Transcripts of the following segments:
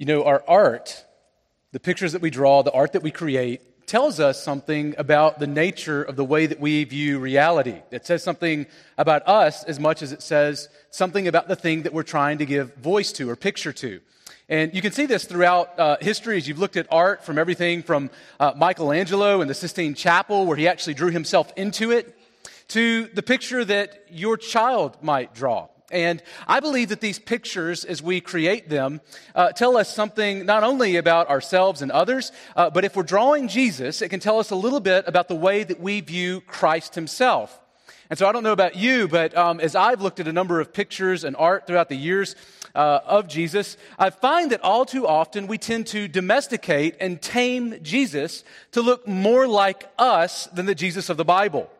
You know, our art, the pictures that we draw, the art that we create, tells us something about the nature of the way that we view reality. It says something about us as much as it says something about the thing that we're trying to give voice to or picture to. And you can see this throughout uh, history as you've looked at art from everything from uh, Michelangelo and the Sistine Chapel, where he actually drew himself into it, to the picture that your child might draw. And I believe that these pictures, as we create them, uh, tell us something not only about ourselves and others, uh, but if we're drawing Jesus, it can tell us a little bit about the way that we view Christ himself. And so I don't know about you, but um, as I've looked at a number of pictures and art throughout the years uh, of Jesus, I find that all too often we tend to domesticate and tame Jesus to look more like us than the Jesus of the Bible.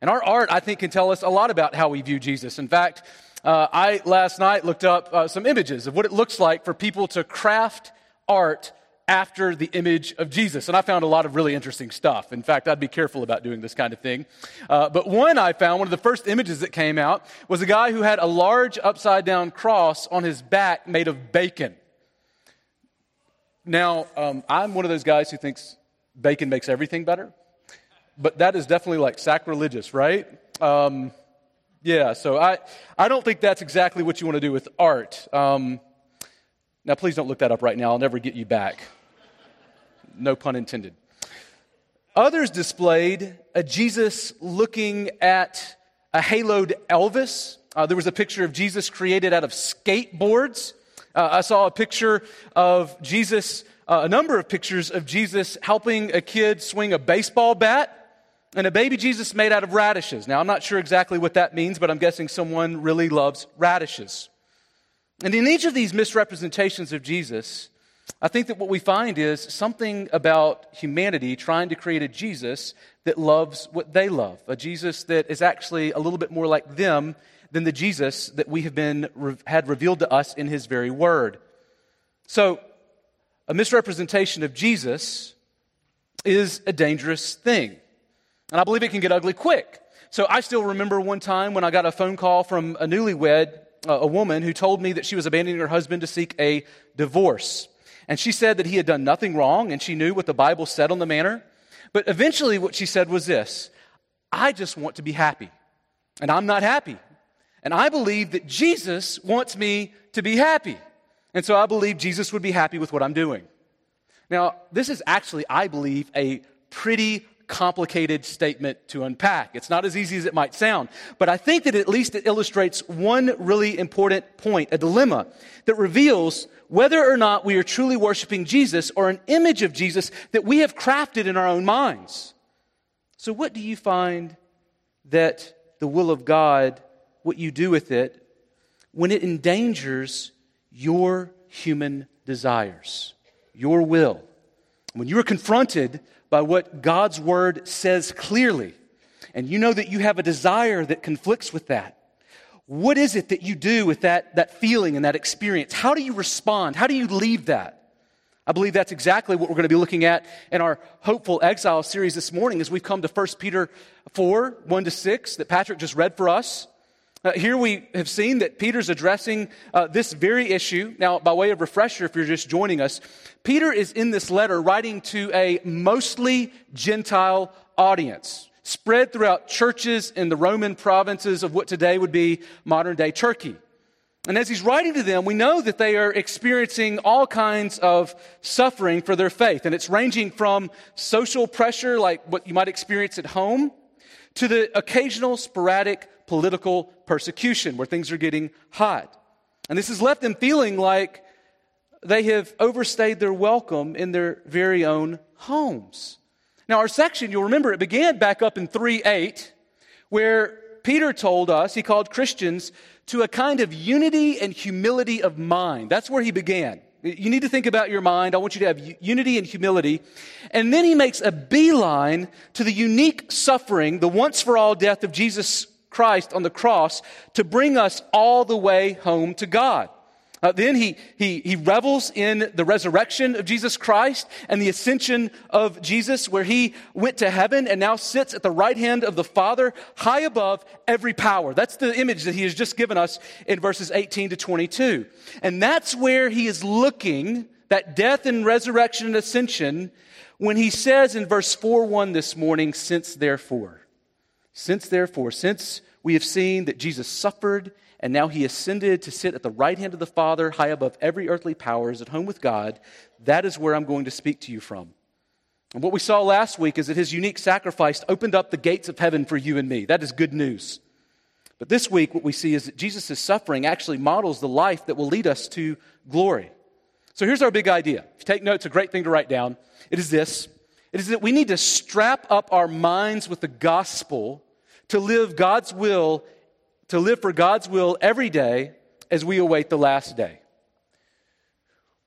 And our art, I think, can tell us a lot about how we view Jesus. In fact, uh, I last night looked up uh, some images of what it looks like for people to craft art after the image of Jesus. And I found a lot of really interesting stuff. In fact, I'd be careful about doing this kind of thing. Uh, but one I found, one of the first images that came out, was a guy who had a large upside down cross on his back made of bacon. Now, um, I'm one of those guys who thinks bacon makes everything better, but that is definitely like sacrilegious, right? Um, yeah, so I, I don't think that's exactly what you want to do with art. Um, now, please don't look that up right now. I'll never get you back. No pun intended. Others displayed a Jesus looking at a haloed Elvis. Uh, there was a picture of Jesus created out of skateboards. Uh, I saw a picture of Jesus, uh, a number of pictures of Jesus helping a kid swing a baseball bat and a baby Jesus made out of radishes. Now, I'm not sure exactly what that means, but I'm guessing someone really loves radishes. And in each of these misrepresentations of Jesus, I think that what we find is something about humanity trying to create a Jesus that loves what they love, a Jesus that is actually a little bit more like them than the Jesus that we have been had revealed to us in his very word. So, a misrepresentation of Jesus is a dangerous thing. And I believe it can get ugly quick. So I still remember one time when I got a phone call from a newlywed, uh, a woman who told me that she was abandoning her husband to seek a divorce. And she said that he had done nothing wrong and she knew what the Bible said on the matter. But eventually, what she said was this I just want to be happy. And I'm not happy. And I believe that Jesus wants me to be happy. And so I believe Jesus would be happy with what I'm doing. Now, this is actually, I believe, a pretty complicated statement to unpack. It's not as easy as it might sound, but I think that at least it illustrates one really important point, a dilemma that reveals whether or not we are truly worshiping Jesus or an image of Jesus that we have crafted in our own minds. So, what do you find that the will of God, what you do with it, when it endangers your human desires, your will? When you are confronted by what God's word says clearly, and you know that you have a desire that conflicts with that, what is it that you do with that, that feeling and that experience? How do you respond? How do you leave that? I believe that's exactly what we're going to be looking at in our Hopeful Exile series this morning as we've come to 1 Peter 4 1 to 6 that Patrick just read for us. Uh, here we have seen that Peter's addressing uh, this very issue. Now, by way of refresher, if you're just joining us, Peter is in this letter writing to a mostly Gentile audience spread throughout churches in the Roman provinces of what today would be modern day Turkey. And as he's writing to them, we know that they are experiencing all kinds of suffering for their faith. And it's ranging from social pressure, like what you might experience at home, to the occasional sporadic political persecution where things are getting hot. And this has left them feeling like they have overstayed their welcome in their very own homes. Now, our section, you'll remember, it began back up in 3 8, where Peter told us, he called Christians to a kind of unity and humility of mind. That's where he began. You need to think about your mind. I want you to have unity and humility. And then he makes a beeline to the unique suffering, the once for all death of Jesus Christ on the cross to bring us all the way home to God. Uh, then he, he, he revels in the resurrection of Jesus Christ and the ascension of Jesus, where he went to heaven and now sits at the right hand of the Father, high above every power. That's the image that he has just given us in verses 18 to 22. And that's where he is looking that death and resurrection and ascension, when he says in verse 4 1 this morning, since therefore, since therefore, since we have seen that Jesus suffered and now he ascended to sit at the right hand of the Father, high above every earthly power, is at home with God, that is where I'm going to speak to you from. And what we saw last week is that his unique sacrifice opened up the gates of heaven for you and me. That is good news. But this week, what we see is that Jesus' suffering actually models the life that will lead us to glory. So here's our big idea. If you take notes, a great thing to write down. It is this it is that we need to strap up our minds with the gospel to live God's will, to live for God's will every day as we await the last day.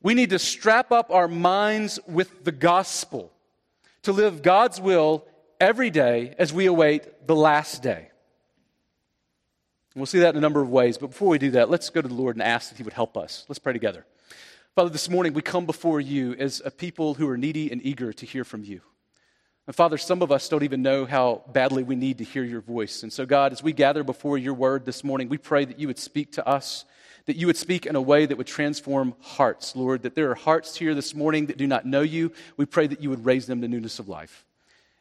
We need to strap up our minds with the gospel to live God's will every day as we await the last day. we'll see that in a number of ways. But before we do that, let's go to the Lord and ask that He would help us. Let's pray together. Father, this morning we come before you as a people who are needy and eager to hear from you. And Father, some of us don't even know how badly we need to hear your voice. And so, God, as we gather before your word this morning, we pray that you would speak to us, that you would speak in a way that would transform hearts, Lord, that there are hearts here this morning that do not know you. We pray that you would raise them to newness of life.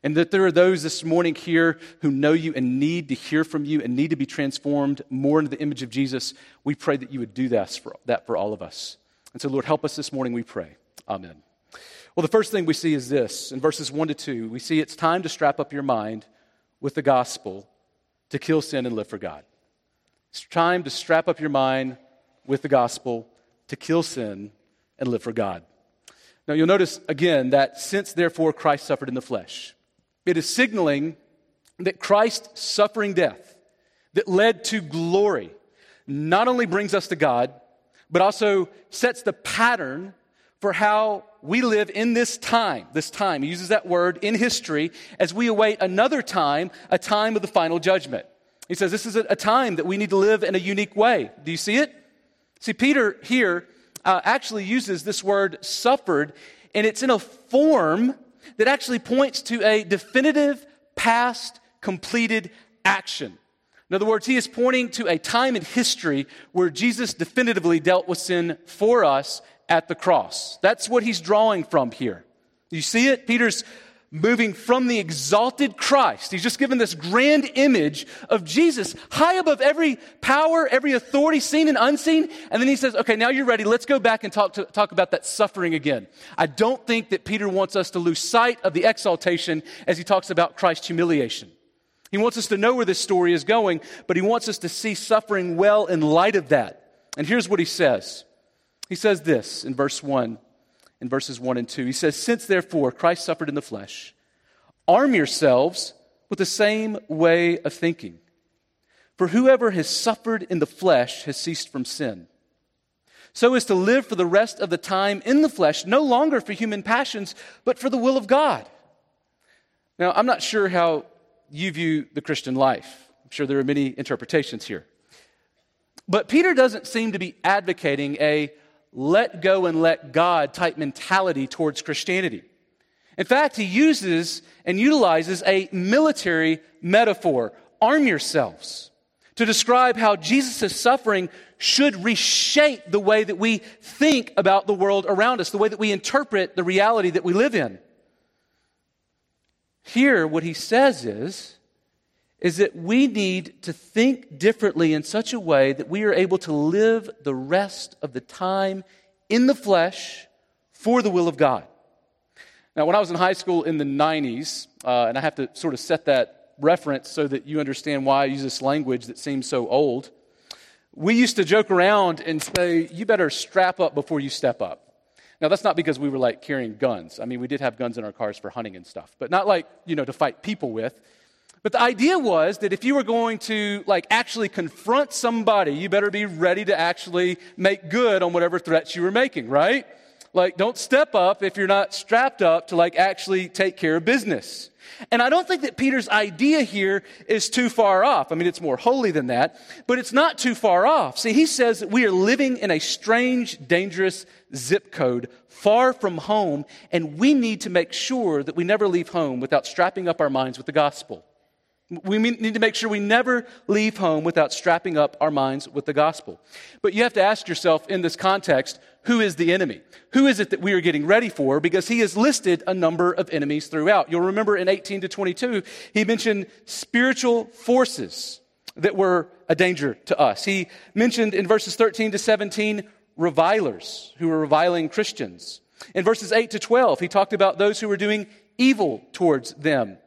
And that there are those this morning here who know you and need to hear from you and need to be transformed more into the image of Jesus. We pray that you would do that for, that for all of us. And so, Lord, help us this morning, we pray. Amen. Well, the first thing we see is this in verses 1 to 2, we see it's time to strap up your mind with the gospel to kill sin and live for God. It's time to strap up your mind with the gospel to kill sin and live for God. Now, you'll notice again that since therefore Christ suffered in the flesh, it is signaling that Christ's suffering death that led to glory not only brings us to God, but also sets the pattern for how we live in this time, this time, he uses that word in history, as we await another time, a time of the final judgment. He says this is a time that we need to live in a unique way. Do you see it? See, Peter here uh, actually uses this word suffered, and it's in a form that actually points to a definitive, past, completed action. In other words, he is pointing to a time in history where Jesus definitively dealt with sin for us at the cross. That's what he's drawing from here. You see it? Peter's moving from the exalted Christ. He's just given this grand image of Jesus high above every power, every authority, seen and unseen. And then he says, okay, now you're ready. Let's go back and talk, to, talk about that suffering again. I don't think that Peter wants us to lose sight of the exaltation as he talks about Christ's humiliation. He wants us to know where this story is going, but he wants us to see suffering well in light of that. And here's what he says he says this in verse 1, in verses 1 and 2. He says, Since therefore Christ suffered in the flesh, arm yourselves with the same way of thinking. For whoever has suffered in the flesh has ceased from sin, so as to live for the rest of the time in the flesh, no longer for human passions, but for the will of God. Now, I'm not sure how you view the Christian life. I'm sure there are many interpretations here. But Peter doesn't seem to be advocating a let go and let God type mentality towards Christianity. In fact, he uses and utilizes a military metaphor arm yourselves to describe how Jesus' suffering should reshape the way that we think about the world around us, the way that we interpret the reality that we live in. Here, what he says is is that we need to think differently in such a way that we are able to live the rest of the time in the flesh for the will of God. Now, when I was in high school in the 90s, uh, and I have to sort of set that reference so that you understand why I use this language that seems so old, we used to joke around and say, You better strap up before you step up. Now, that's not because we were like carrying guns. I mean, we did have guns in our cars for hunting and stuff, but not like, you know, to fight people with. But the idea was that if you were going to like actually confront somebody, you better be ready to actually make good on whatever threats you were making, right? Like don't step up if you're not strapped up to like actually take care of business. And I don't think that Peter's idea here is too far off. I mean, it's more holy than that, but it's not too far off. See, he says that we are living in a strange, dangerous zip code far from home, and we need to make sure that we never leave home without strapping up our minds with the gospel. We need to make sure we never leave home without strapping up our minds with the gospel. But you have to ask yourself in this context who is the enemy? Who is it that we are getting ready for? Because he has listed a number of enemies throughout. You'll remember in 18 to 22, he mentioned spiritual forces that were a danger to us. He mentioned in verses 13 to 17 revilers who were reviling Christians. In verses 8 to 12, he talked about those who were doing evil towards them.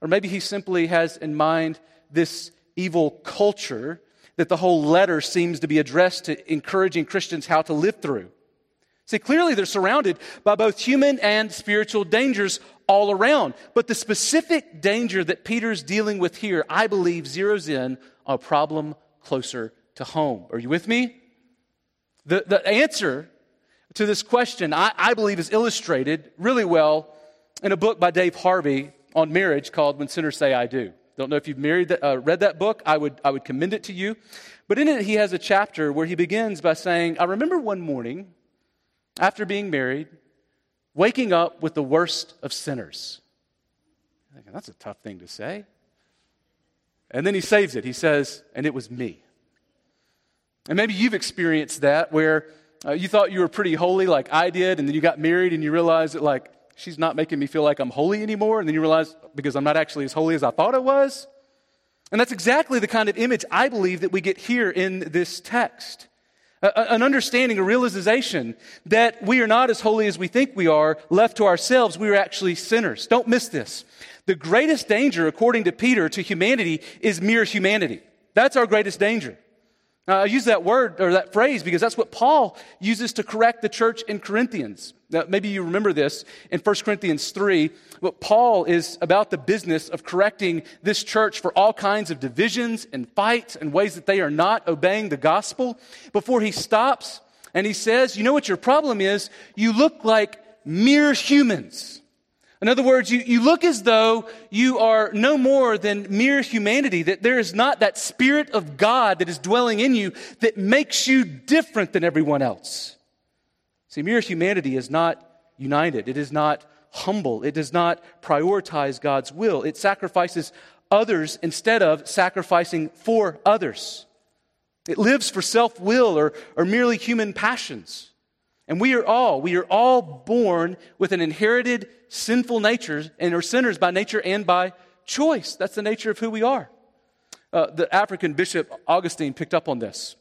Or maybe he simply has in mind this evil culture that the whole letter seems to be addressed to encouraging Christians how to live through. See, clearly they're surrounded by both human and spiritual dangers all around. But the specific danger that Peter's dealing with here, I believe, zeroes in on a problem closer to home. Are you with me? The, the answer to this question, I, I believe, is illustrated really well in a book by Dave Harvey on marriage called When Sinners Say I Do. Don't know if you've married uh, read that book. I would, I would commend it to you. But in it, he has a chapter where he begins by saying, I remember one morning after being married, waking up with the worst of sinners. Thinking, That's a tough thing to say. And then he saves it. He says, and it was me. And maybe you've experienced that where uh, you thought you were pretty holy like I did, and then you got married and you realized that, like, she's not making me feel like I'm holy anymore. And then you realize, because I'm not actually as holy as I thought I was. And that's exactly the kind of image I believe that we get here in this text. an understanding, a realization that we are not as holy as we think we are, left to ourselves, we are actually sinners. Don't miss this. The greatest danger, according to Peter, to humanity is mere humanity. That's our greatest danger. Now, I use that word or that phrase because that's what Paul uses to correct the church in Corinthians. Now, maybe you remember this in 1 Corinthians 3. But Paul is about the business of correcting this church for all kinds of divisions and fights and ways that they are not obeying the gospel. Before he stops and he says, You know what your problem is? You look like mere humans. In other words, you, you look as though you are no more than mere humanity, that there is not that Spirit of God that is dwelling in you that makes you different than everyone else. See, mere humanity is not united, it is not humble, it does not prioritize God's will, it sacrifices others instead of sacrificing for others. It lives for self will or, or merely human passions. And we are all, we are all born with an inherited sinful nature and are sinners by nature and by choice. That's the nature of who we are. Uh, the African bishop Augustine picked up on this.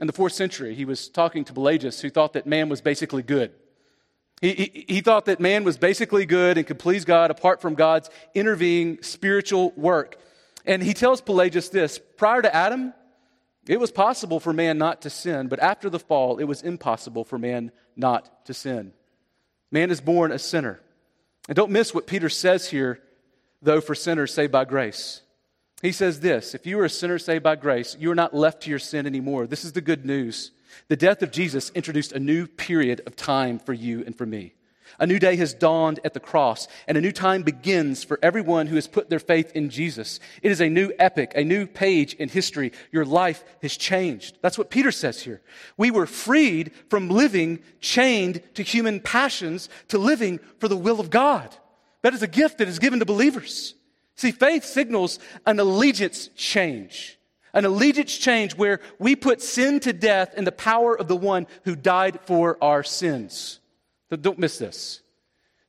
In the fourth century, he was talking to Pelagius, who thought that man was basically good. He, he, he, thought that man was basically good and could please God apart from God's intervening spiritual work. And he tells Pelagius this prior to Adam, it was possible for man not to sin, but after the fall, it was impossible for man not to sin. Man is born a sinner. And don't miss what Peter says here, though, for sinners saved by grace. He says this If you are a sinner saved by grace, you are not left to your sin anymore. This is the good news. The death of Jesus introduced a new period of time for you and for me. A new day has dawned at the cross, and a new time begins for everyone who has put their faith in Jesus. It is a new epic, a new page in history. Your life has changed. That's what Peter says here. We were freed from living chained to human passions to living for the will of God. That is a gift that is given to believers. See, faith signals an allegiance change. An allegiance change where we put sin to death in the power of the one who died for our sins. Don't miss this.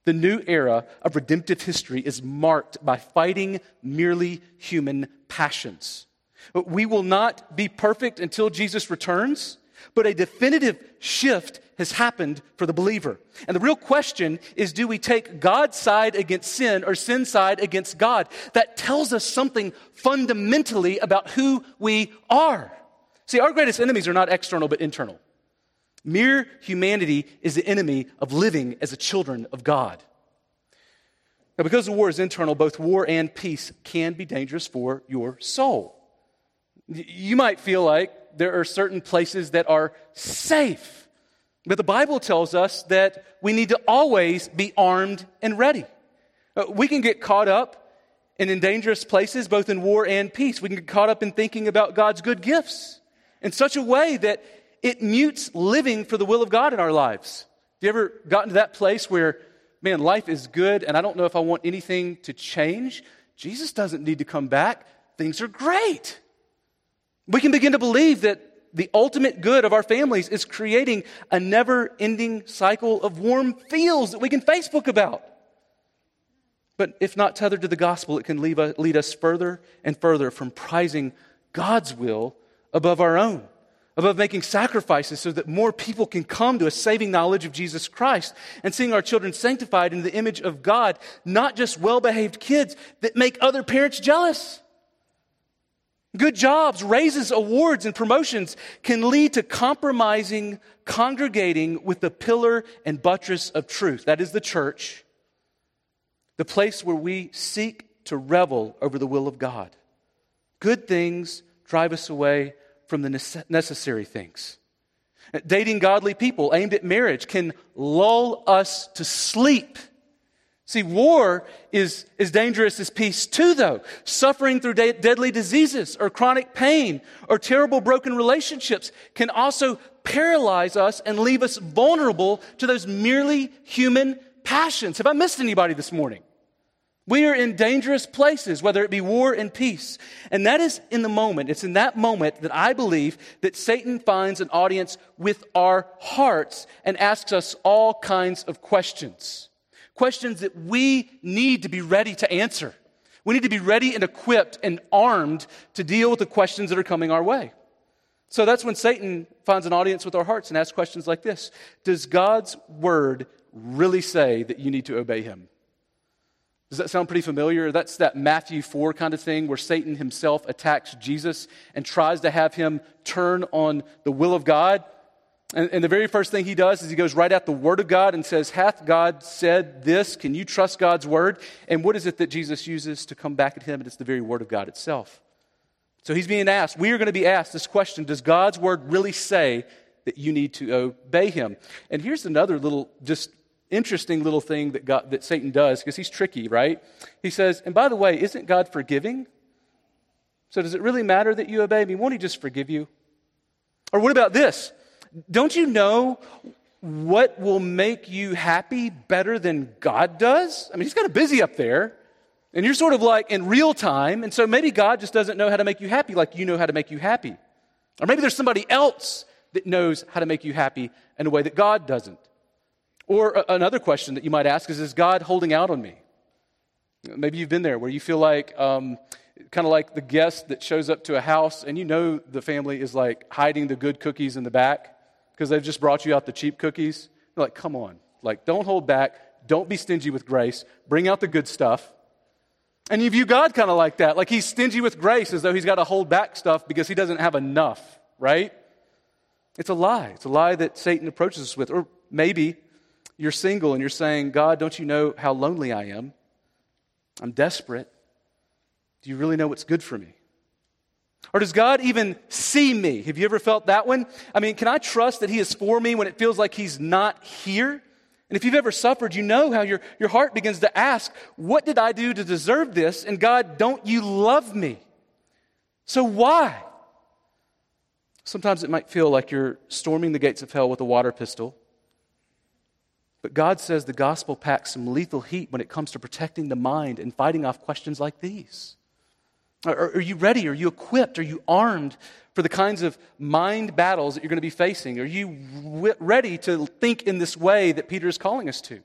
The new era of redemptive history is marked by fighting merely human passions. We will not be perfect until Jesus returns, but a definitive shift has happened for the believer. And the real question is do we take God's side against sin or sin's side against God? That tells us something fundamentally about who we are. See, our greatest enemies are not external but internal. Mere humanity is the enemy of living as a children of God. Now, because the war is internal, both war and peace can be dangerous for your soul. You might feel like there are certain places that are safe, but the Bible tells us that we need to always be armed and ready. Uh, we can get caught up in, in dangerous places, both in war and peace. We can get caught up in thinking about God's good gifts in such a way that it mutes living for the will of God in our lives. Have you ever gotten to that place where, man, life is good and I don't know if I want anything to change? Jesus doesn't need to come back. Things are great. We can begin to believe that the ultimate good of our families is creating a never ending cycle of warm feels that we can Facebook about. But if not tethered to the gospel, it can lead us further and further from prizing God's will above our own, above making sacrifices so that more people can come to a saving knowledge of Jesus Christ and seeing our children sanctified in the image of God, not just well behaved kids that make other parents jealous. Good jobs, raises, awards, and promotions can lead to compromising, congregating with the pillar and buttress of truth. That is the church, the place where we seek to revel over the will of God. Good things drive us away from the necessary things. Dating godly people aimed at marriage can lull us to sleep See, war is as dangerous as peace too, though. Suffering through de- deadly diseases or chronic pain or terrible broken relationships can also paralyze us and leave us vulnerable to those merely human passions. Have I missed anybody this morning? We are in dangerous places, whether it be war and peace. And that is in the moment, it's in that moment that I believe that Satan finds an audience with our hearts and asks us all kinds of questions questions that we need to be ready to answer. We need to be ready and equipped and armed to deal with the questions that are coming our way. So that's when Satan finds an audience with our hearts and asks questions like this Does God's word really say that you need to obey him? Does that sound pretty familiar? That's that Matthew 4 kind of thing where Satan himself attacks Jesus and tries to have him turn on the will of God. And, and, the very first thing he does is he goes right at the Word of God and says, Hath God said this? Can you trust God's Word? And what is it that Jesus uses to come back at him? And it's the very Word of God itself. So he's being asked, we are going to be asked this question Does God's Word really say that you need to obey Him? And here's another little, just interesting little thing that, God, that Satan does, because he's tricky, right? He says, And by the way, isn't God forgiving? So does it really matter that you obey me? Won't He just forgive you? Or what about this? Don't you know what will make you happy better than God does? I mean, He's kind of busy up there. And you're sort of like in real time. And so maybe God just doesn't know how to make you happy like you know how to make you happy. Or maybe there's somebody else that knows how to make you happy in a way that God doesn't. Or another question that you might ask is Is God holding out on me? Maybe you've been there where you feel like, um, kind of like the guest that shows up to a house and you know the family is like hiding the good cookies in the back because they've just brought you out the cheap cookies. You're like, come on. Like, don't hold back. Don't be stingy with grace. Bring out the good stuff. And you view God kind of like that. Like he's stingy with grace as though he's got to hold back stuff because he doesn't have enough, right? It's a lie. It's a lie that Satan approaches us with. Or maybe you're single and you're saying, God, don't you know how lonely I am? I'm desperate. Do you really know what's good for me? Or does God even see me? Have you ever felt that one? I mean, can I trust that He is for me when it feels like He's not here? And if you've ever suffered, you know how your, your heart begins to ask, What did I do to deserve this? And God, don't you love me? So why? Sometimes it might feel like you're storming the gates of hell with a water pistol. But God says the gospel packs some lethal heat when it comes to protecting the mind and fighting off questions like these. Are, are, you ready? Are you equipped? Are you armed for the kinds of mind battles that you're going to be facing? Are you ready to think in this way that Peter is calling us to?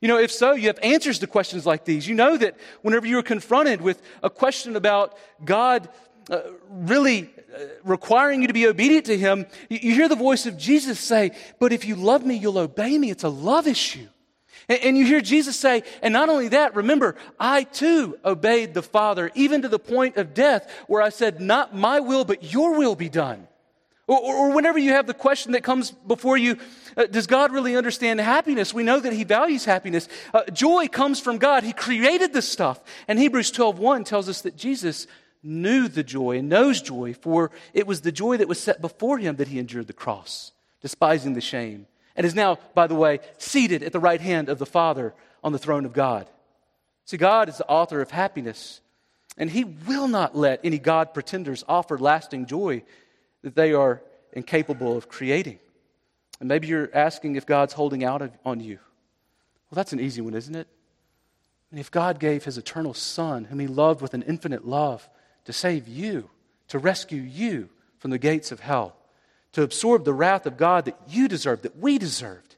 You know, if so, you have answers to questions like these. You know that whenever you are confronted with a question about God uh, really uh, requiring you to be obedient to Him, you, hear the voice of Jesus say, But if you love me, you'll obey me. It's a love issue. And, you hear Jesus say, and not only that, remember, I too obeyed the Father, even to the point of death, where I said, Not my will, but your will be done. Or, or, whenever you have the question that comes before you, uh, does God really understand happiness? We know that He values happiness. Uh, joy comes from God. He created this stuff. And Hebrews 12.1 tells us that Jesus knew the joy and knows joy, for it was the joy that was set before Him that He endured the cross, despising the shame, and is now, by the way, seated at the right hand of the Father on the throne of God. See, God is the author of happiness, and He will not let any God pretenders offer lasting joy that they are incapable of creating. And maybe you're asking if God's holding out on you. Well, that's an easy one, isn't it? And if God gave his eternal Son, whom he loved with an infinite love, to save you, to rescue you from the gates of hell, to absorb the wrath of God that you deserved, that we deserved,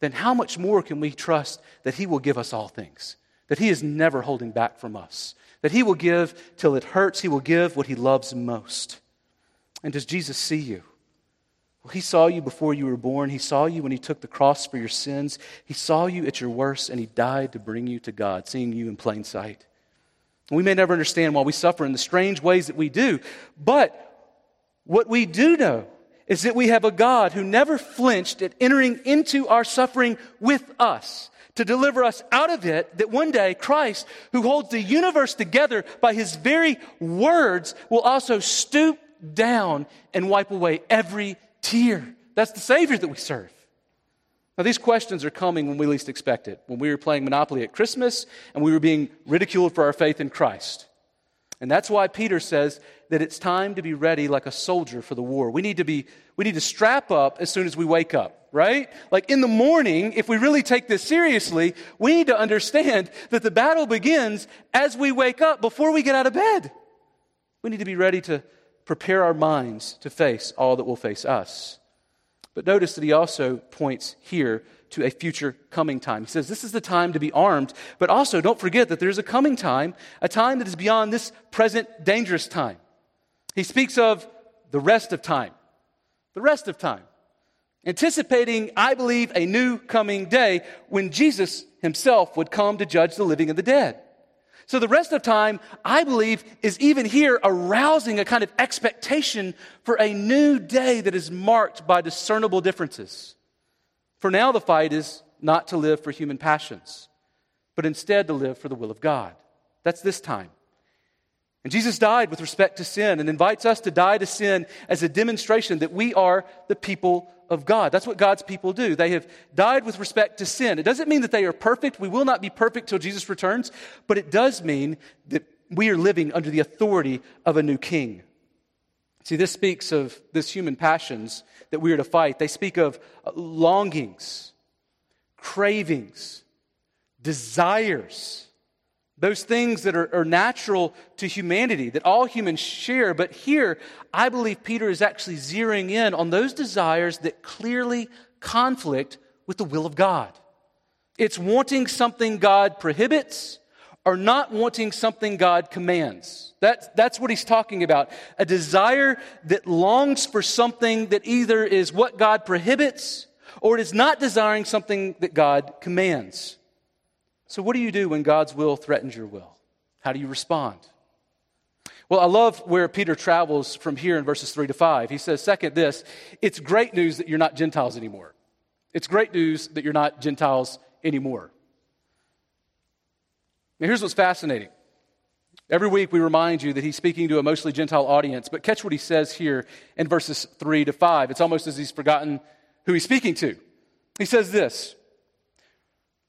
then how much more can we trust that he will give us all things? That he is never holding back from us, that he will give till it hurts, he will give what he loves most. And does Jesus see you? Well, he saw you before you were born. He saw you when he took the cross for your sins. He saw you at your worst, and he died to bring you to God, seeing you in plain sight. We may never understand why we suffer in the strange ways that we do, but what we do know is that we have a God who never flinched at entering into our suffering with us to deliver us out of it, that one day Christ, who holds the universe together by his very words, will also stoop down and wipe away every tear. That's the Savior that we serve. Now, these questions are coming when we least expect it. When we were playing Monopoly at Christmas and we were being ridiculed for our faith in Christ. And that's why Peter says that it's time to be ready like a soldier for the war. We need to be, we need to strap up as soon as we wake up, right? Like in the morning, if we really take this seriously, we need to understand that the battle begins as we wake up before we get out of bed. We need to be ready to prepare our minds to face all that will face us. But notice that he also points here to a future coming time. He says this is the time to be armed, but also don't forget that there's a coming time, a time that is beyond this present dangerous time. He speaks of the rest of time. The rest of time. Anticipating, I believe, a new coming day when Jesus himself would come to judge the living and the dead. So the rest of time, I believe, is even here arousing a kind of expectation for a new day that is marked by discernible differences. For now, the fight is not to live for human passions, but instead to live for the will of God. That's this time. And Jesus died with respect to sin and invites us to die to sin as a demonstration that we are the people of God. That's what God's people do. They have died with respect to sin. It doesn't mean that they are perfect. We will not be perfect till Jesus returns, but it does mean that we are living under the authority of a new king. See, this speaks of this human passions that we are to fight. They speak of longings, cravings, desires those things that are, are, natural to humanity, that all humans share. But here, I believe Peter is actually zeroing in on those desires that clearly conflict with the will of God. It's wanting something God prohibits or not wanting something God commands. That's, that's what he's talking about. A desire that longs for something that either is what God prohibits or it is not desiring something that God commands. So, what do you do when God's will threatens your will? How do you respond? Well, I love where Peter travels from here in verses 3 to 5. He says, second, this it's great news that you're not Gentiles anymore. It's great news that you're not Gentiles anymore. Now, here's what's fascinating. Every week we remind you that he's speaking to a mostly Gentile audience, but catch what he says here in verses 3 to 5. It's almost as he's forgotten who he's speaking to. He says this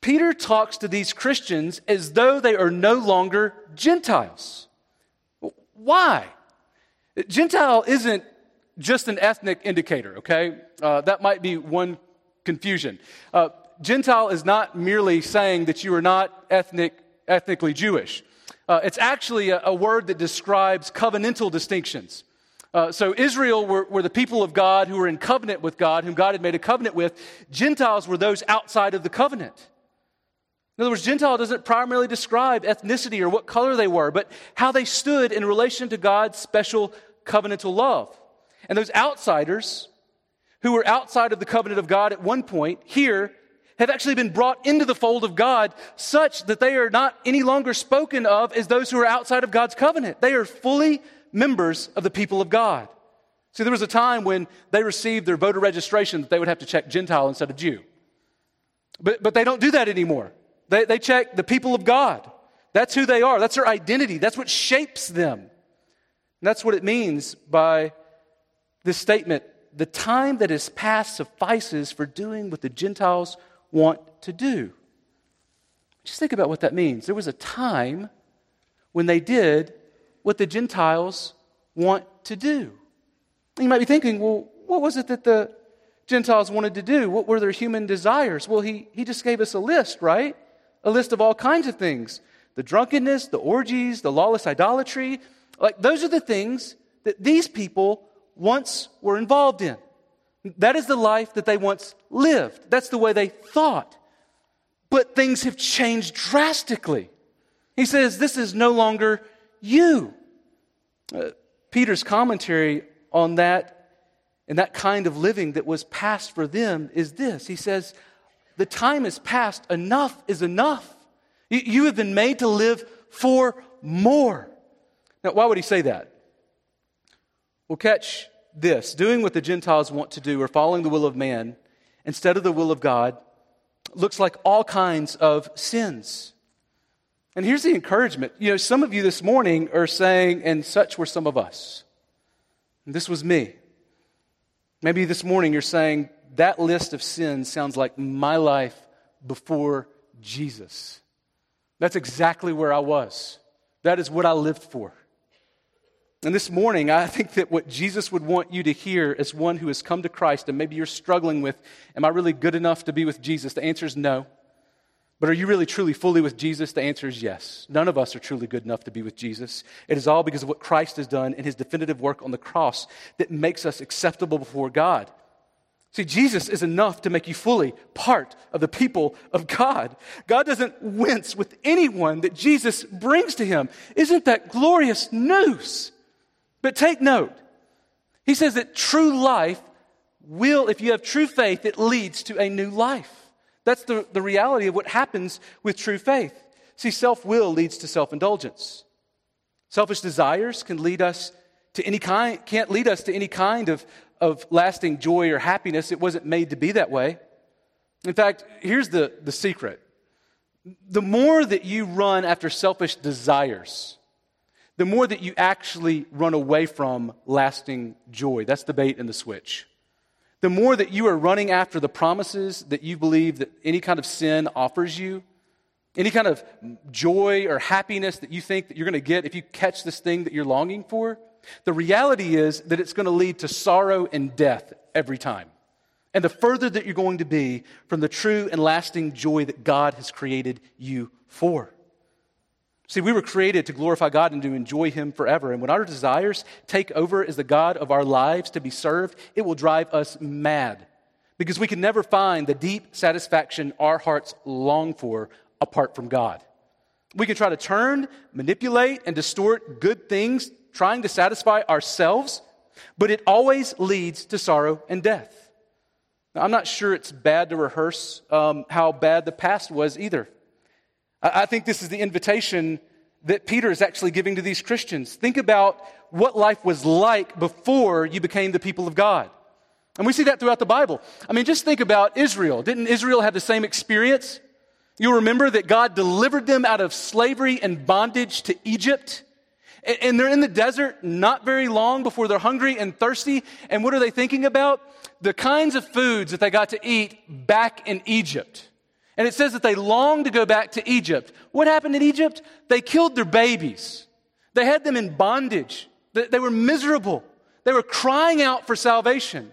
Peter talks to these Christians as though they are no longer Gentiles. Why? Gentile isn't just an ethnic indicator, okay? Uh, that might be one confusion. Uh, Gentile is not merely saying that you are not ethnic, ethnically Jewish. Uh, it's actually a, a, word that describes covenantal distinctions. Uh, so Israel were, were, the people of God who were in covenant with God, whom God had made a covenant with. Gentiles were those outside of the covenant. In other words, Gentile doesn't primarily describe ethnicity or what color they were, but how they stood in relation to God's special covenantal love. And those outsiders who were outside of the covenant of God at one point here have actually been brought into the fold of God such that they are not any longer spoken of as those who are outside of God's covenant. They are fully members of the people of God. See, there was a time when they received their voter registration that they would have to check Gentile instead of Jew. But, but they don't do that anymore. They, they check the people of God. That's who they are. That's their identity. That's what shapes them. And that's what it means by this statement the time that is past suffices for doing what the Gentiles want to do. Just think about what that means. There was a time when they did what the Gentiles want to do. You might be thinking, well, what was it that the Gentiles wanted to do? What were their human desires? Well, he, he just gave us a list, right? A list of all kinds of things the drunkenness, the orgies, the lawless idolatry. Like, those are the things that these people once were involved in. That is the life that they once lived. That's the way they thought. But things have changed drastically. He says, This is no longer you. Uh, Peter's commentary on that and that kind of living that was past for them is this. He says, The time is past. Enough is enough. You, you have been made to live for more. Now, why would he say that? Well, catch this doing what the Gentiles want to do or following the will of man instead of the will of God looks like all kinds of sins. And here's the encouragement. You know, some of you this morning are saying, and such were some of us. And this was me. Maybe this morning you're saying, that list of sins sounds like my life before Jesus. That's exactly where I was. That is what I lived for. And this morning, I think that what Jesus would want you to hear as one who has come to Christ, and maybe you're struggling with, Am I really good enough to be with Jesus? The answer is no. But are you really truly fully with Jesus? The answer is yes. None of us are truly good enough to be with Jesus. It is all because of what Christ has done in his definitive work on the cross that makes us acceptable before God. See, Jesus is enough to make you fully part of the people of God. God doesn't wince with anyone that Jesus brings to him. Isn't that glorious news? But take note, he says that true life will, if you have true faith, it leads to a new life. That's the, the reality of what happens with true faith. See, self will leads to self indulgence. Selfish desires can lead us to any kind, can't lead us to any kind of, of lasting joy or happiness. It wasn't made to be that way. In fact, here's the, the secret the more that you run after selfish desires, the more that you actually run away from lasting joy. That's the bait and the switch. The more that you are running after the promises that you believe that any kind of sin offers you, any kind of joy or happiness that you think that you're going to get if you catch this thing that you're longing for, the reality is that it's going to lead to sorrow and death every time. And the further that you're going to be from the true and lasting joy that God has created you for. See, we were created to glorify God and to enjoy Him forever. And when our desires take over as the God of our lives to be served, it will drive us mad because we can never find the deep satisfaction our hearts long for apart from God. We can try to turn, manipulate, and distort good things trying to satisfy ourselves, but it always leads to sorrow and death. Now, I'm not sure it's bad to rehearse um, how bad the past was either. I think this is the invitation that Peter is actually giving to these Christians. Think about what life was like before you became the people of God. And we see that throughout the Bible. I mean, just think about Israel. Didn't Israel have the same experience? You'll remember that God delivered them out of slavery and bondage to Egypt. And they're in the desert not very long before they're hungry and thirsty. And what are they thinking about? The kinds of foods that they got to eat back in Egypt. And it says that they longed to go back to Egypt. What happened in Egypt? They killed their babies. They had them in bondage. They were miserable. They were crying out for salvation.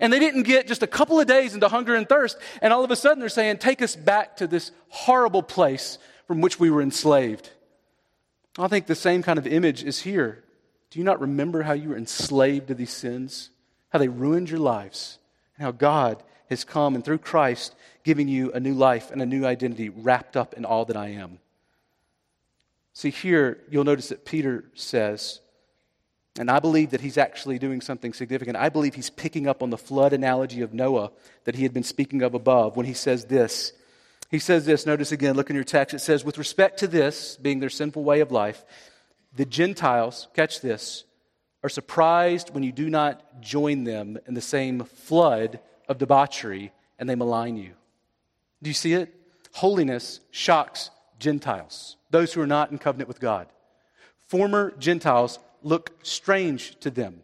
And they didn't get just a couple of days into hunger and thirst. And all of a sudden they're saying, Take us back to this horrible place from which we were enslaved. I think the same kind of image is here. Do you not remember how you were enslaved to these sins? How they ruined your lives? And how God has come and through Christ giving you a new life and a new identity wrapped up in all that I am. See, here you'll notice that Peter says, and I believe that he's actually doing something significant. I believe he's picking up on the flood analogy of Noah that he had been speaking of above when he says this. He says this, notice again, look in your text. It says, with respect to this, being their sinful way of life, the Gentiles, catch this, are surprised when you do not join them in the same flood of debauchery and they malign you. Do you see it? Holiness shocks Gentiles. those who are not in covenant with God. Former Gentiles look strange to them.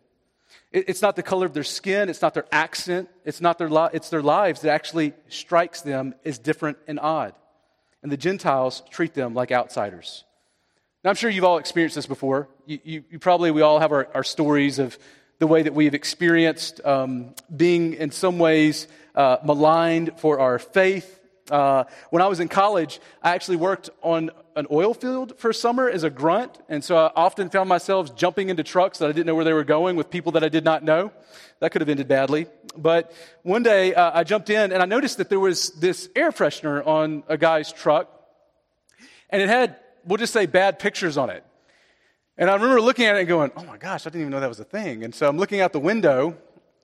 It's not the color of their skin, it's not their accent, it's not their li- it's their lives that actually strikes them as different and odd. And the Gentiles treat them like outsiders. Now, I'm sure you've all experienced this before. You, you, you probably, we all have our, our, stories of the way that we've experienced um, being, in some ways, uh, maligned for our faith uh, when I was in college, I actually worked on an oil field for summer as a grunt, and so I often found myself jumping into trucks that I didn't know where they were going with people that I did not know. That could have ended badly. But one day uh, I jumped in and I noticed that there was this air freshener on a guy's truck, and it had, we'll just say, bad pictures on it. And I remember looking at it and going, oh my gosh, I didn't even know that was a thing. And so I'm looking out the window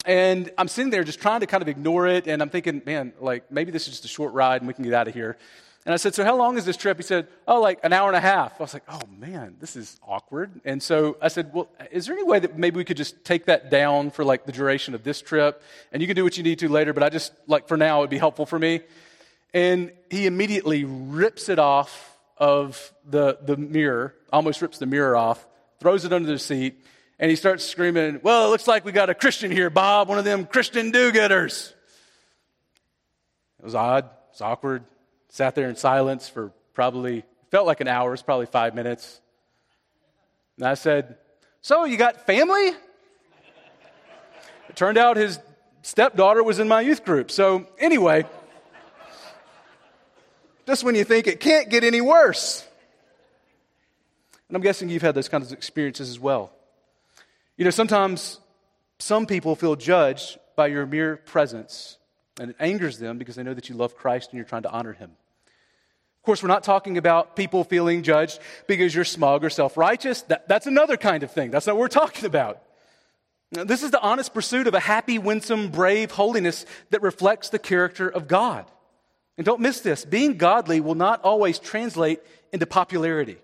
and I'm sitting there just trying to kind of ignore it. And I'm thinking, man, like maybe this is just a short ride and we can get out of here. And I said, So how long is this trip? He said, Oh, like an hour and a half. I was like, Oh, man, this is awkward. And so I said, Well, is there any way that maybe we could just take that down for like the duration of this trip? And you can do what you need to later, but I just, like, for now, it would be helpful for me. And he immediately rips it off of the, the mirror, almost rips the mirror off, throws it under the seat, and he starts screaming, Well, it looks like we got a Christian here, Bob, one of them Christian do getters. It was odd, it was awkward. Sat there in silence for probably, felt like an hour, it's probably five minutes. And I said, So, you got family? It turned out his stepdaughter was in my youth group. So, anyway, just when you think it can't get any worse. And I'm guessing you've had those kinds of experiences as well. You know, sometimes some people feel judged by your mere presence, and it angers them because they know that you love Christ and you're trying to honor him. Of course, we're not talking about people feeling judged because you're smug or self righteous. That, that's another kind of thing. That's not what we're talking about. Now, this is the honest pursuit of a happy, winsome, brave holiness that reflects the character of God. And don't miss this being godly will not always translate into popularity.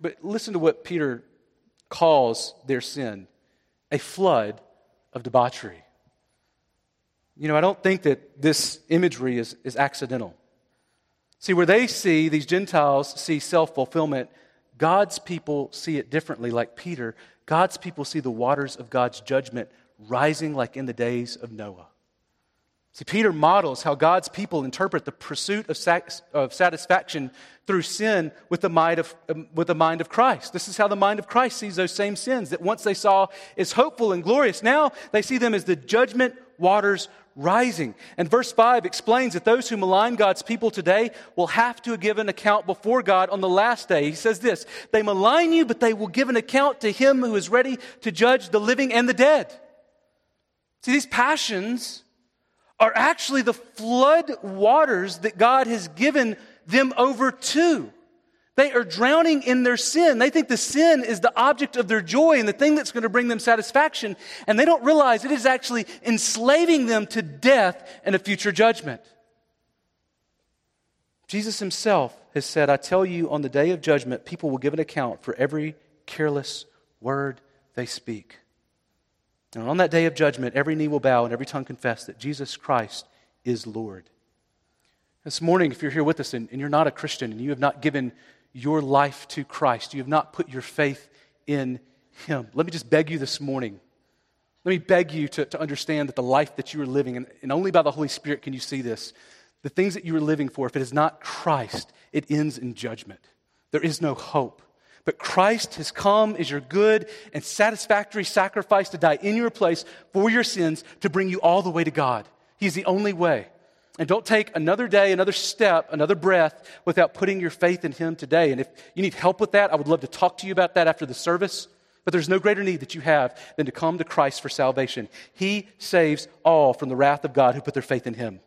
But listen to what Peter calls their sin a flood of debauchery. You know, I don't think that this imagery is, is accidental. See, where they see, these Gentiles see self fulfillment, God's people see it differently, like Peter. God's people see the waters of God's judgment rising like in the days of Noah. See, Peter models how God's people interpret the pursuit of, of satisfaction through sin with the, mind of, um, with the mind of Christ. This is how the mind of Christ sees those same sins that once they saw as hopeful and glorious. Now they see them as the judgment waters rising. And verse 5 explains that those who malign God's people today will have to give an account before God on the last day. He says this They malign you, but they will give an account to him who is ready to judge the living and the dead. See, these passions are actually the flood waters that God has given them over to. They are drowning in their sin. They think the sin is the object of their joy and the thing that's going to bring them satisfaction. And they don't realize it is actually enslaving them to death and a future judgment. Jesus himself has said, I tell you, on the day of judgment, people will give an account for every careless word they speak. And on that day of judgment, every knee will bow and every tongue confess that Jesus Christ is Lord. This morning, if you're here with us and, and, you're not a Christian and you have not given your life to Christ, you have not put your faith in Him, let me just beg you this morning. Let me beg you to, to understand that the life that you are living, and, and only by the Holy Spirit can you see this, the things that you are living for, if it is not Christ, it ends in judgment. There is no hope. But Christ has come as your good and satisfactory sacrifice to die in your place for your sins to bring you all the way to God. He is the only way. And don't take another day, another step, another breath without putting your faith in Him today. And if you need help with that, I would love to talk to you about that after the service. But there's no greater need that you have than to come to Christ for salvation. He saves all from the wrath of God who put their faith in Him.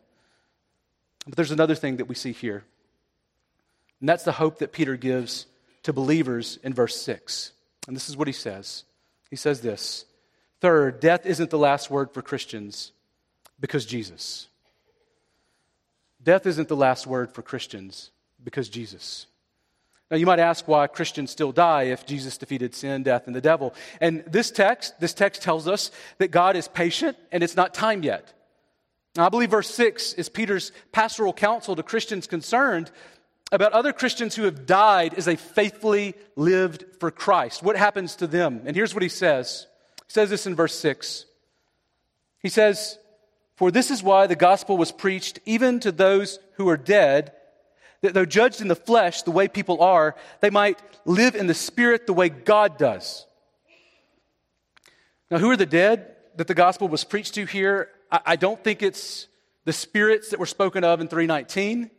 But there's another thing that we see here, and that's the hope that Peter gives to believers in verse 6. And this is what he says He says this Third, death isn't the last word for Christians because Jesus. Death isn't the last word for Christians because Jesus. Now, you might ask why Christians still die if Jesus defeated sin, death, and the devil. And this text, this text tells us that God is patient and it's not time yet. Now, I believe verse 6 is Peter's pastoral counsel to Christians concerned about other Christians who have died as they faithfully lived for Christ. What happens to them? And here's what he says. He says this in verse 6. He says, For this is why the gospel was preached even to those who are dead, that though judged in the flesh the way people are, they might live in the spirit the way God does. Now, who are the dead that the gospel was preached to here? I, don't think it's the spirits that were spoken of in 319.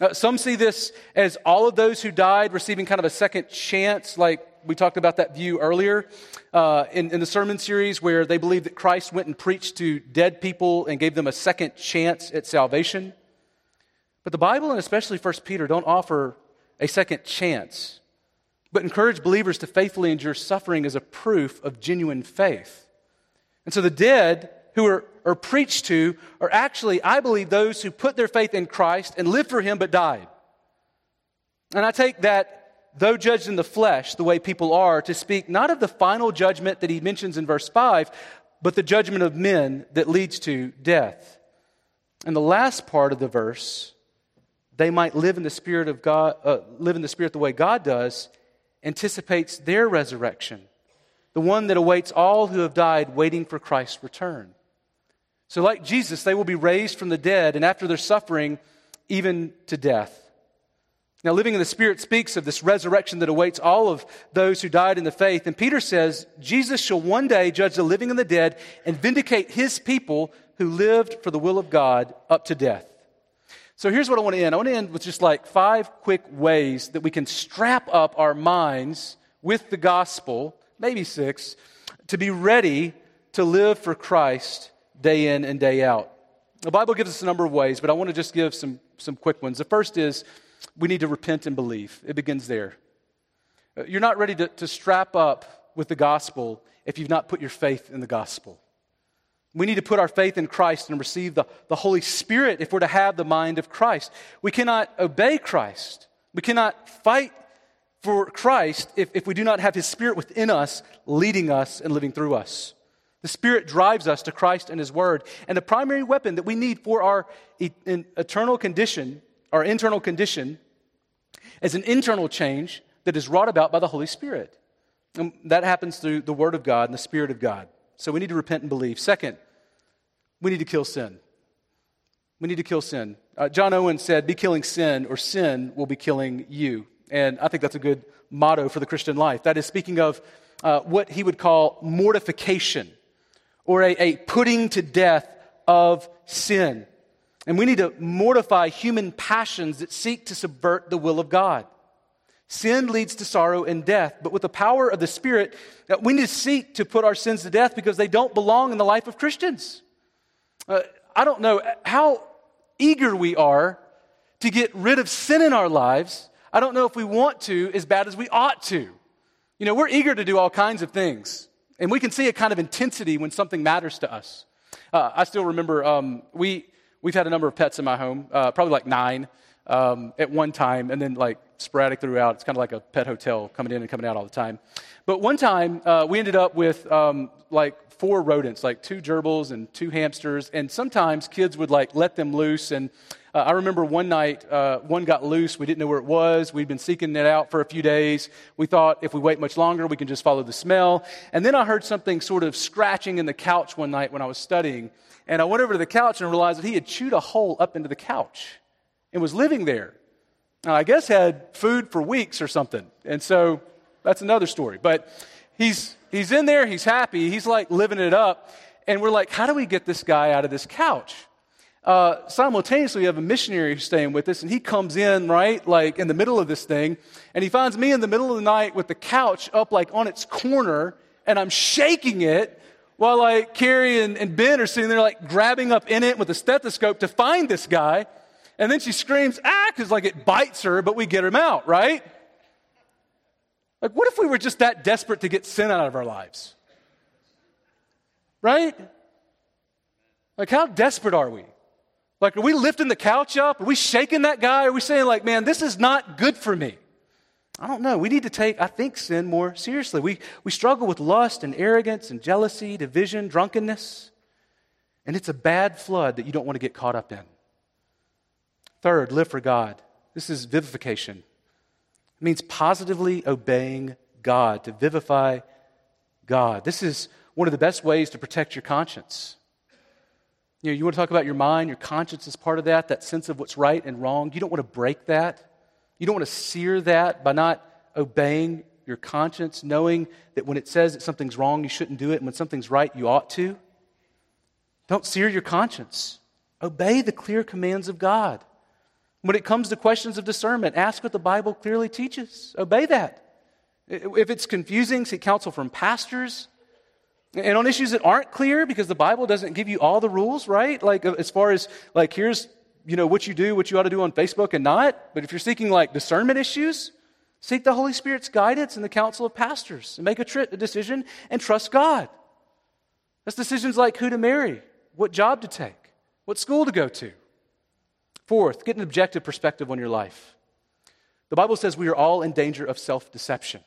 Uh, some see this as all of those who died receiving kind of a second chance, like we talked about that view earlier uh, in, in the sermon series, where they believe that Christ went and preached to dead people and gave them a second chance at salvation. But the Bible, and especially 1 Peter, don't offer a second chance, but encourage believers to faithfully endure suffering as a proof of genuine faith. And so the dead who are, are preached to are actually, I believe, those who put their faith in Christ and lived for Him but died. And I take that, though judged in the flesh, the way people are, to speak not of the final judgment that he mentions in verse 5, but the judgment of men that leads to death. And the last part of the verse, they might live in the spirit of God, uh, live in the spirit the way God does, anticipates their resurrection, the one that awaits all who have died waiting for Christ's return. So, like Jesus, they will be raised from the dead, and after their suffering, even to death. Now, living in the Spirit speaks of this resurrection that awaits all of those who died in the faith. And Peter says, Jesus shall one day judge the living and the dead and vindicate his people who lived for the will of God up to death. So here's what I want to end. I want to end with just like five quick ways that we can strap up our minds with the gospel, maybe six, to be ready to live for Christ day in and day out. The Bible gives us a number of ways, but I want to just give some, some quick ones. The first is we need to repent and believe. It begins there. Uh, you're not ready to, to strap up with the gospel if you've not put your faith in the gospel. We need to put our faith in Christ and receive the, the Holy Spirit if we're to have the mind of Christ. We cannot obey Christ. We cannot fight for Christ if, if we do not have His Spirit within us, leading us and living through us. The Spirit drives us to Christ and His Word. And the primary weapon that we need for our eternal condition, our internal condition, is an internal change that is wrought about by the Holy Spirit. And that happens through the Word of God and the Spirit of God. So we need to repent and believe. Second, we need to kill sin. We need to kill sin. Uh, John Owen said, Be killing sin, or sin will be killing you. And I think that's a good motto for the Christian life. That is speaking of uh, what he would call mortification or a, a putting to death of sin. And we need to mortify human passions that seek to subvert the will of God. Sin leads to sorrow and death, but with the power of the Spirit, uh, we need to seek to put our sins to death because they don't belong in the life of Christians. Uh, I don't know how eager we are to get rid of sin in our lives. I don't know if we want to as bad as we ought to. You know, we're eager to do all kinds of things. And we can see a kind of intensity when something matters to us. Uh, I still remember um, we, we've had a number of pets in my home, uh, probably like nine um, at one time, and then like sporadic throughout. It's kind of like a pet hotel coming in and coming out all the time. But one time uh, we ended up with um, like four rodents, like two gerbils and two hamsters, and sometimes kids would like let them loose and uh, I remember one night, uh, one got loose. We didn't know where it was. We'd been seeking it out for a few days. We thought if we wait much longer, we can just follow the smell. And then I heard something sort of scratching in the couch one night when I was studying. And I went over to the couch and realized that he had chewed a hole up into the couch and was living there. Now, I guess had food for weeks or something. And so that's another story. But he's, he's in there, he's happy, he's like living it up. And we're like, how do we get this guy out of this couch? uh, simultaneously, we have a missionary who's staying with us, and he comes in, right, like in the middle of this thing, and he finds me in the middle of the night with the couch up, like on its corner, and I'm shaking it while, like, Carrie and, and Ben are sitting there, like, grabbing up in it with a stethoscope to find this guy. And then she screams, ah, because, like, it bites her, but we get him out, right? Like, what if we were just that desperate to get sin out of our lives? Right? Like, how desperate are we? Like, are we lifting the couch up? Are we shaking that guy? Are we saying, like, man, this is not good for me? I don't know. We need to take, I think, sin more seriously. We, we struggle with lust and arrogance and jealousy, division, drunkenness. And it's a bad flood that you don't want to get caught up in. Third, live for God. This is vivification. It means positively obeying God, to vivify God. This is one of the best ways to protect your conscience. You know, you want to talk about your mind, your conscience is part of that, that sense of what's right and wrong. You don't want to break that. You don't want to sear that by not obeying your conscience, knowing that when it says that something's wrong, you shouldn't do it, and when something's right, you ought to. Don't sear your conscience. Obey the clear commands of God. When it comes to questions of discernment, ask what the Bible clearly teaches. Obey that. If it's confusing, seek counsel from pastors. And on issues that aren't clear, because the Bible doesn't give you all the rules, right? Like, uh, as far as, like, here's, you know, what you do, what you ought to do on Facebook and not. But if you're seeking, like, discernment issues, seek the Holy Spirit's guidance and the counsel of pastors and make a, tri- a decision and trust God. That's decisions like who to marry, what job to take, what school to go to. Fourth, get an objective perspective on your life. The Bible says we are all in danger of self deception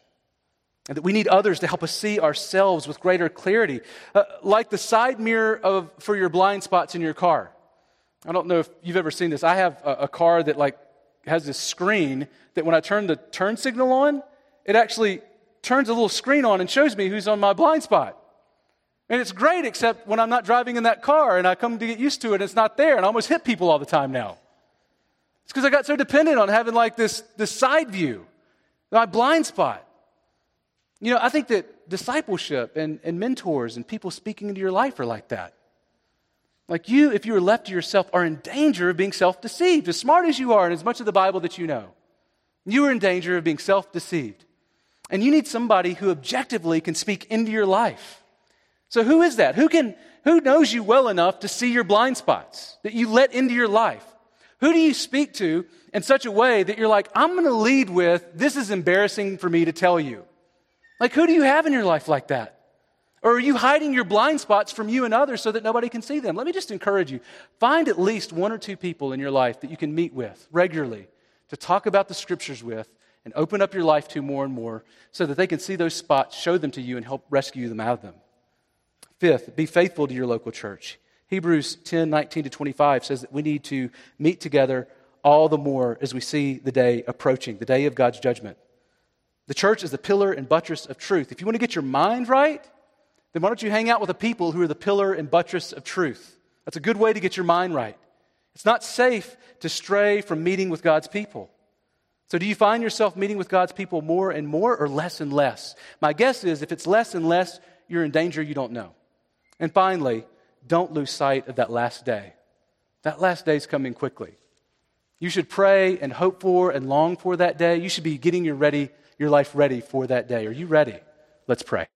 and that we need others to help us see ourselves with greater clarity, uh, like the side mirror of, for your blind spots in your car. I don't know if you've ever seen this. I have a, a car that like has this screen that when I turn the turn signal on, it actually turns a little screen on and shows me who's on my blind spot. And it's great, except when I'm not driving in that car and I come to get used to it, and it's not there, and I almost hit people all the time now. It's because I got so dependent on having like this, this side view, my blind spot. You know, I think that discipleship and, and mentors and people speaking into your life are like that. Like you, if you are left to yourself, are in danger of being self deceived. As smart as you are and as much of the Bible that you know, you are in danger of being self deceived. And you need somebody who objectively can speak into your life. So, who is that? Who, can, who knows you well enough to see your blind spots that you let into your life? Who do you speak to in such a way that you're like, I'm going to lead with, this is embarrassing for me to tell you? Like, who do you have in your life like that? Or are you hiding your blind spots from you and others so that nobody can see them? Let me just encourage you find at least one or two people in your life that you can meet with regularly to talk about the scriptures with and open up your life to more and more so that they can see those spots, show them to you, and help rescue them out of them. Fifth, be faithful to your local church. Hebrews 10 19 to 25 says that we need to meet together all the more as we see the day approaching, the day of God's judgment. The church is the pillar and buttress of truth. If you want to get your mind right, then why don't you hang out with the people who are the pillar and buttress of truth? That's a good way to get your mind right. It's not safe to stray from meeting with God's people. So, do you find yourself meeting with God's people more and more or less and less? My guess is if it's less and less, you're in danger you don't know. And finally, don't lose sight of that last day. That last day is coming quickly. You should pray and hope for and long for that day. You should be getting your ready your life ready for that day. Are you ready? Let's pray.